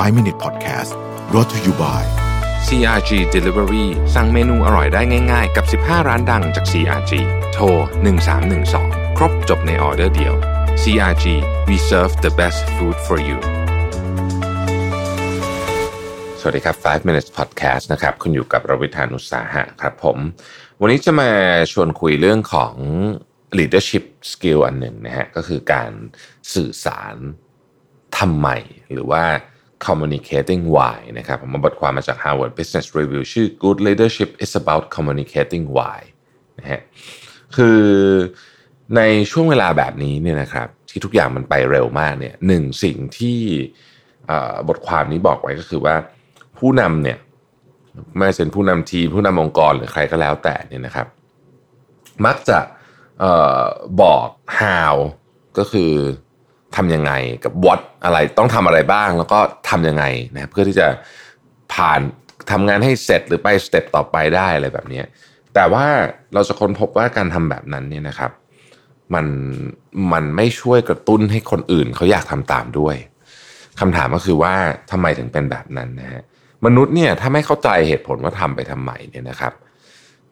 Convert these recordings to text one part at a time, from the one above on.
5 Minute Podcast brought to you by CRG Delivery สั่งเมนูอร่อยได้ง่าย ๆ กับ 15 ร้านดังจาก CRG โทร 1312 ครบจบในออเดอร์เดียว CRG we serve the best food for you สวัสดีครับ 5 minutes podcast นะครับ คุณอยู่กับรวิทานุสาหะครับผม วันนี้จะมาชวนคุยเรื่องของ leadership skill อันหนึ่งนะฮะ ก็คือการสื่อสารทำไม หรือว่า communicating why นะครับผมมาบทความมาจาก Harvard Business Review ชื่อ Good Leadership is about communicating why นะฮะคือในช่วงเวลาแบบนี้เนี่ยนะครับที่ทุกอย่างมันไปเร็วมากเนี่ยหนึ่งสิ่งที่บทความนี้บอกไว้ก็คือว่าผู้นำเนี่ยไม่ว่าจะเป็นผู้นำทีมผู้นำองค์กรหรือใครก็แล้วแต่เนี่ยนะครับ มักจะออบอก how ก็คือ ทำยังไงกับ what อะไรต้องทำอะไรบ้าง แล้วก็ทำยังไงนะเพื่อที่จะผ่านทำงานให้เสร็จหรือไปสเต็ปต่อไปได้อะไรแบบนี้แต่ว่าเราจะค้นพบว่าการทำแบบนั้นเนี่ยนะครับ มันมันไม่ช่วยกระตุ้นให้คนอื่นเขาอยากทำตามด้วยคำถามก็คือว่าทำไมถึงเป็นแบบนั้นนะฮะมนุษย์เนี่ยถ้าไม่เข้าใจเหตุผลว่าทำไปทำไมเนี่ยนะครับ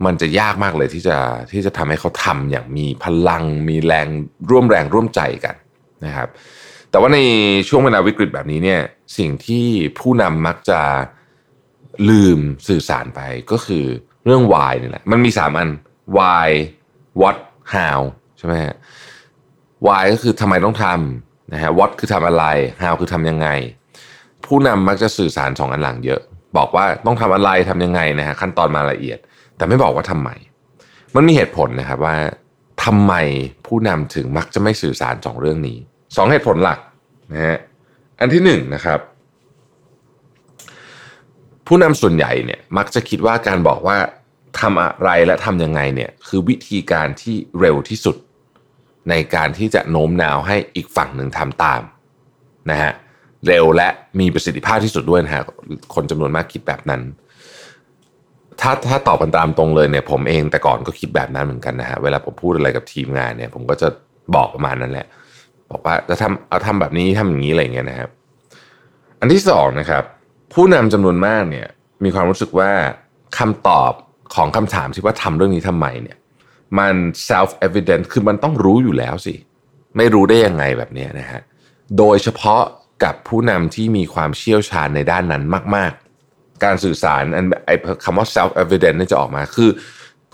มันจะยากมากเลยที่จะที่จะทำให้เขาทำอย่างมีพลังมีแรงร่วมแรงร่วมใจกัน นะครับ แต่ว่าในช่วงเวลาวิกฤตแบบนี้เนี่ยสิ่งที่ผู้นำมักจะลืมสื่อสารไปก็คือเรื่อง why นี่แหละมันมีสามอัน why what how ใช่ไหมฮะ why ก็คือทำไมต้องทำนะฮะ what คือทำอะไร how คือทำยังไง ผู้นำมักจะสื่อสารสองอันหลังเยอะ บอกว่าต้องทำอะไรทำยังไงนะฮะขั้นตอนมาละเอียด แต่ไม่บอกว่าทำไม มันมีเหตุผลนะครับว่าทำไมผู้นำถึงมักจะไม่สื่อสารสองเรื่องนี้ สองเหตุผลหลักนะฮะอันที่หนึ่งนะครับ ผู้นำส่วนใหญ่เนี่ยมักจะคิดว่าการบอกว่าทำอะไรและทำยังไงเนี่ยคือวิธีการที่เร็วที่สุด ในการที่จะโน้มน้าวให้อีกฝั่งหนึ่งทำตามนะฮะเร็วและมีประสิทธิภาพที่สุดด้วยนะฮะคนจำนวนมากคิดแบบนั้น ถ้าถ้าตอบกันตามตรงเลยเนี่ยผมเองแต่ก่อนก็คิดแบบนั้นเหมือนกันนะฮะเวลาผมพูดอะไรกับทีมงานเนี่ย ผมก็จะบอกประมาณนั้นแหละ บอกว่าจะทำเอาทำแบบนี้ทำอย่างนี้อะไรเงี้ยนะครับ อันที่สองนะครับ ผู้นำจำนวนมากเนี่ย มีความรู้สึกว่าคำตอบของคำถามที่ว่าทำเรื่องนี้ทำไมเนี่ย มัน self evident คือมันต้องรู้อยู่แล้วสิ ไม่รู้ได้ยังไงแบบนี้นะฮะโดยเฉพาะกับผู้นำที่มีความเชี่ยวชาญในด้านนั้นมาก ๆ การสื่อสารอันไอคำว่า self evident นี่จะออกมาคือ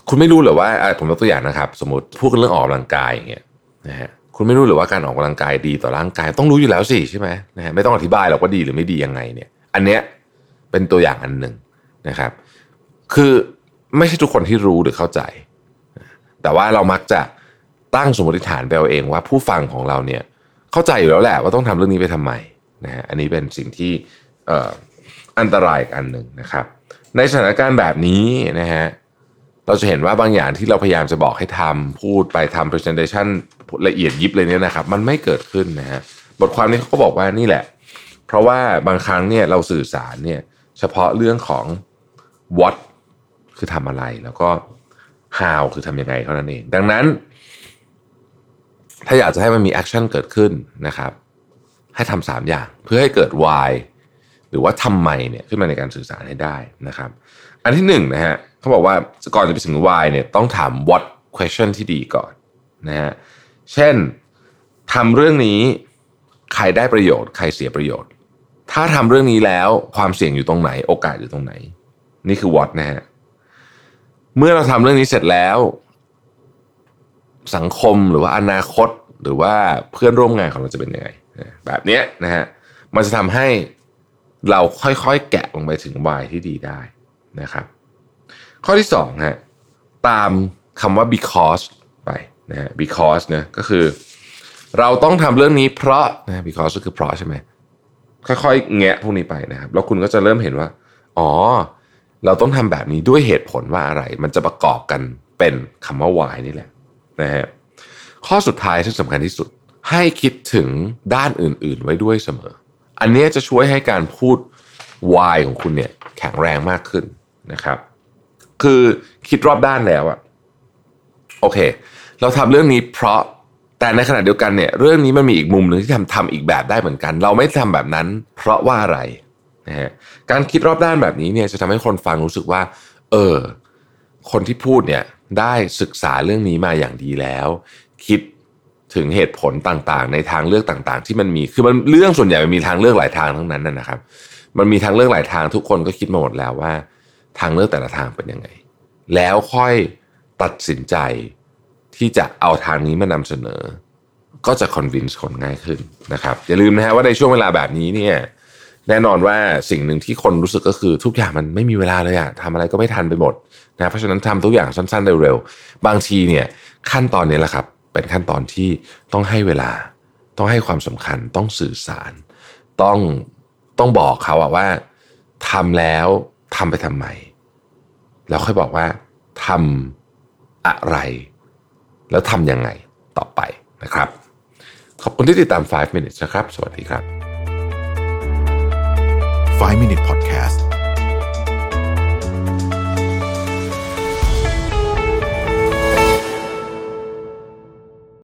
คุณไม่รู้หรือว่าผมยกตัวอย่างนะครับ สมมติพูดเรื่องออกกำลังกายอย่างเงี้ยนะฮะ คุณไม่รู้หรือว่าการออกกำลังกายดีต่อร่างกายต้องรู้อยู่แล้วสิใช่ไหมนะฮะไม่ต้องอธิบายหรอกว่าดีหรือไม่ดียังไงเนี่ย อันเนี้ยเป็นตัวอย่างอันหนึ่งนะครับ คือไม่ใช่ทุกคนที่รู้หรือเข้าใจ แต่ว่าเรามักจะตั้งสมมติฐานไปเอาเองว่าผู้ฟังของเราเนี่ยเข้าใจอยู่แล้วแหละว่าต้องทำเรื่องนี้ไปทำไมนะฮะอันนี้เป็นสิ่งที่อันตรายอันหนึ่งนะครับ ในสถานการณ์แบบนี้นะฮะ เราจะเห็นว่าบางอย่างที่เราพยายามจะบอกให้ทำพูดไปทำ presentation ละเอียดยิบเลยเนี่ยนะครับ มันไม่เกิดขึ้นนะฮะบทความนี้เขาก็บอกว่านี่แหละ เพราะว่าบางครั้งเนี่ยเราสื่อสารเนี่ยเฉพาะเรื่องของ what คือทำอะไรแล้วก็ how คือทำยังไงเท่านั้นเอง ดังนั้น ถ้าอยากจะให้มันมี action เกิดขึ้นนะครับ ให้ทำสามอย่างเพื่อให้เกิด why หรือว่าทำไมเนี่ยขึ้นมาในการสื่อสารให้ได้นะครับ อันที่หนึ่งนะฮะ เขาบอกว่าก่อนจะไปถึง why เนี่ยต้องถาม what question ที่ดีก่อนนะฮะเช่นทำเรื่องนี้ใครได้ประโยชน์ ใครเสียประโยชน์ ถ้าทำเรื่องนี้แล้วความเสี่ยงอยู่ตรงไหน โอกาสอยู่ตรงไหน นี่คือ what นะฮะเมื่อเราทำเรื่องนี้เสร็จแล้ว สังคมหรือว่าอนาคตหรือว่าเพื่อนร่วมงานของเราจะเป็นยังไงแบบนี้นะฮะมันจะทำให้เราค่อยๆแกะลงไปถึง why ที่ดีได้นะครับ ข้อที่สองฮะตามคำว่า because ไปนะฮะ because นะก็คือ เราต้องทำเรื่องนี้เพราะนะ because ก็คือเพราะใช่ไหมค่อยๆแงะพวกนี้ไปนะครับแล้วคุณก็จะเริ่มเห็นว่า อ๋อ เราต้องทำแบบนี้ด้วยเหตุผลว่าอะไร มันจะประกอบกันเป็นคำว่า why นี่แหละนะฮะข้อสุดท้ายที่สำคัญที่สุด ให้คิดถึงด้านอื่นๆ ไว้ด้วยเสมอ อันนี้จะช่วยให้การพูด why ของคุณเนี่ยแข็งแรงมากขึ้นนะครับ คือคิดรอบด้านแล้วอะโอเค เราทำเรื่องนี้เพราะแต่ในขณะเดียวกันเนี่ย เรื่องนี้มันมีอีกมุมหนึ่งที่ทำทำอีกแบบได้เหมือนกัน เราไม่ทำแบบนั้น เพราะว่าอะไรนะฮะการคิดรอบด้านแบบนี้เนี่ยจะทำให้คนฟังรู้สึกว่า เออ คนที่พูดเนี่ยได้ศึกษาเรื่องนี้มาอย่างดีแล้ว คิดถึงเหตุผลต่างๆ ในทางเลือกต่างๆ ที่มันมีคือมันเรื่องส่วนใหญ่มันมีทางเลือกหลายทางทั้งนั้นนะครับ มันมีทางเลือกหลายทางทุกคนก็คิดมาหมดแล้วว่า ทางเลือกแต่ละทางเป็นยังไง แล้วค่อยตัดสินใจที่จะเอาทางนี้มานำเสนอ ก็จะคอนวินส์คนง่ายขึ้นนะครับ อย่าลืมนะฮะว่าในช่วงเวลาแบบนี้เนี่ยแน่นอนว่าสิ่งหนึ่งที่คนรู้สึกก็คือทุกอย่างมันไม่มีเวลาเลยอะทำอะไรก็ไม่ทันไปหมดนะเพราะฉะนั้นทำทุกอย่างสั้น ๆ เร็วๆบางทีเนี่ยขั้นตอนนี้แหละครับ เป็นขั้นตอนที่ต้องให้เวลา ต้องให้ความสำคัญ ต้องสื่อสาร ต้องต้องบอกเขาอะว่าทำแล้ว ทำไปทำไมแล้วค่อยบอกว่าทำอะไร แล้วทำยังไงต่อไปนะครับ ขอบคุณที่ติดตาม 5 minutes นะครับ สวัสดีครับ 5 Minute Podcast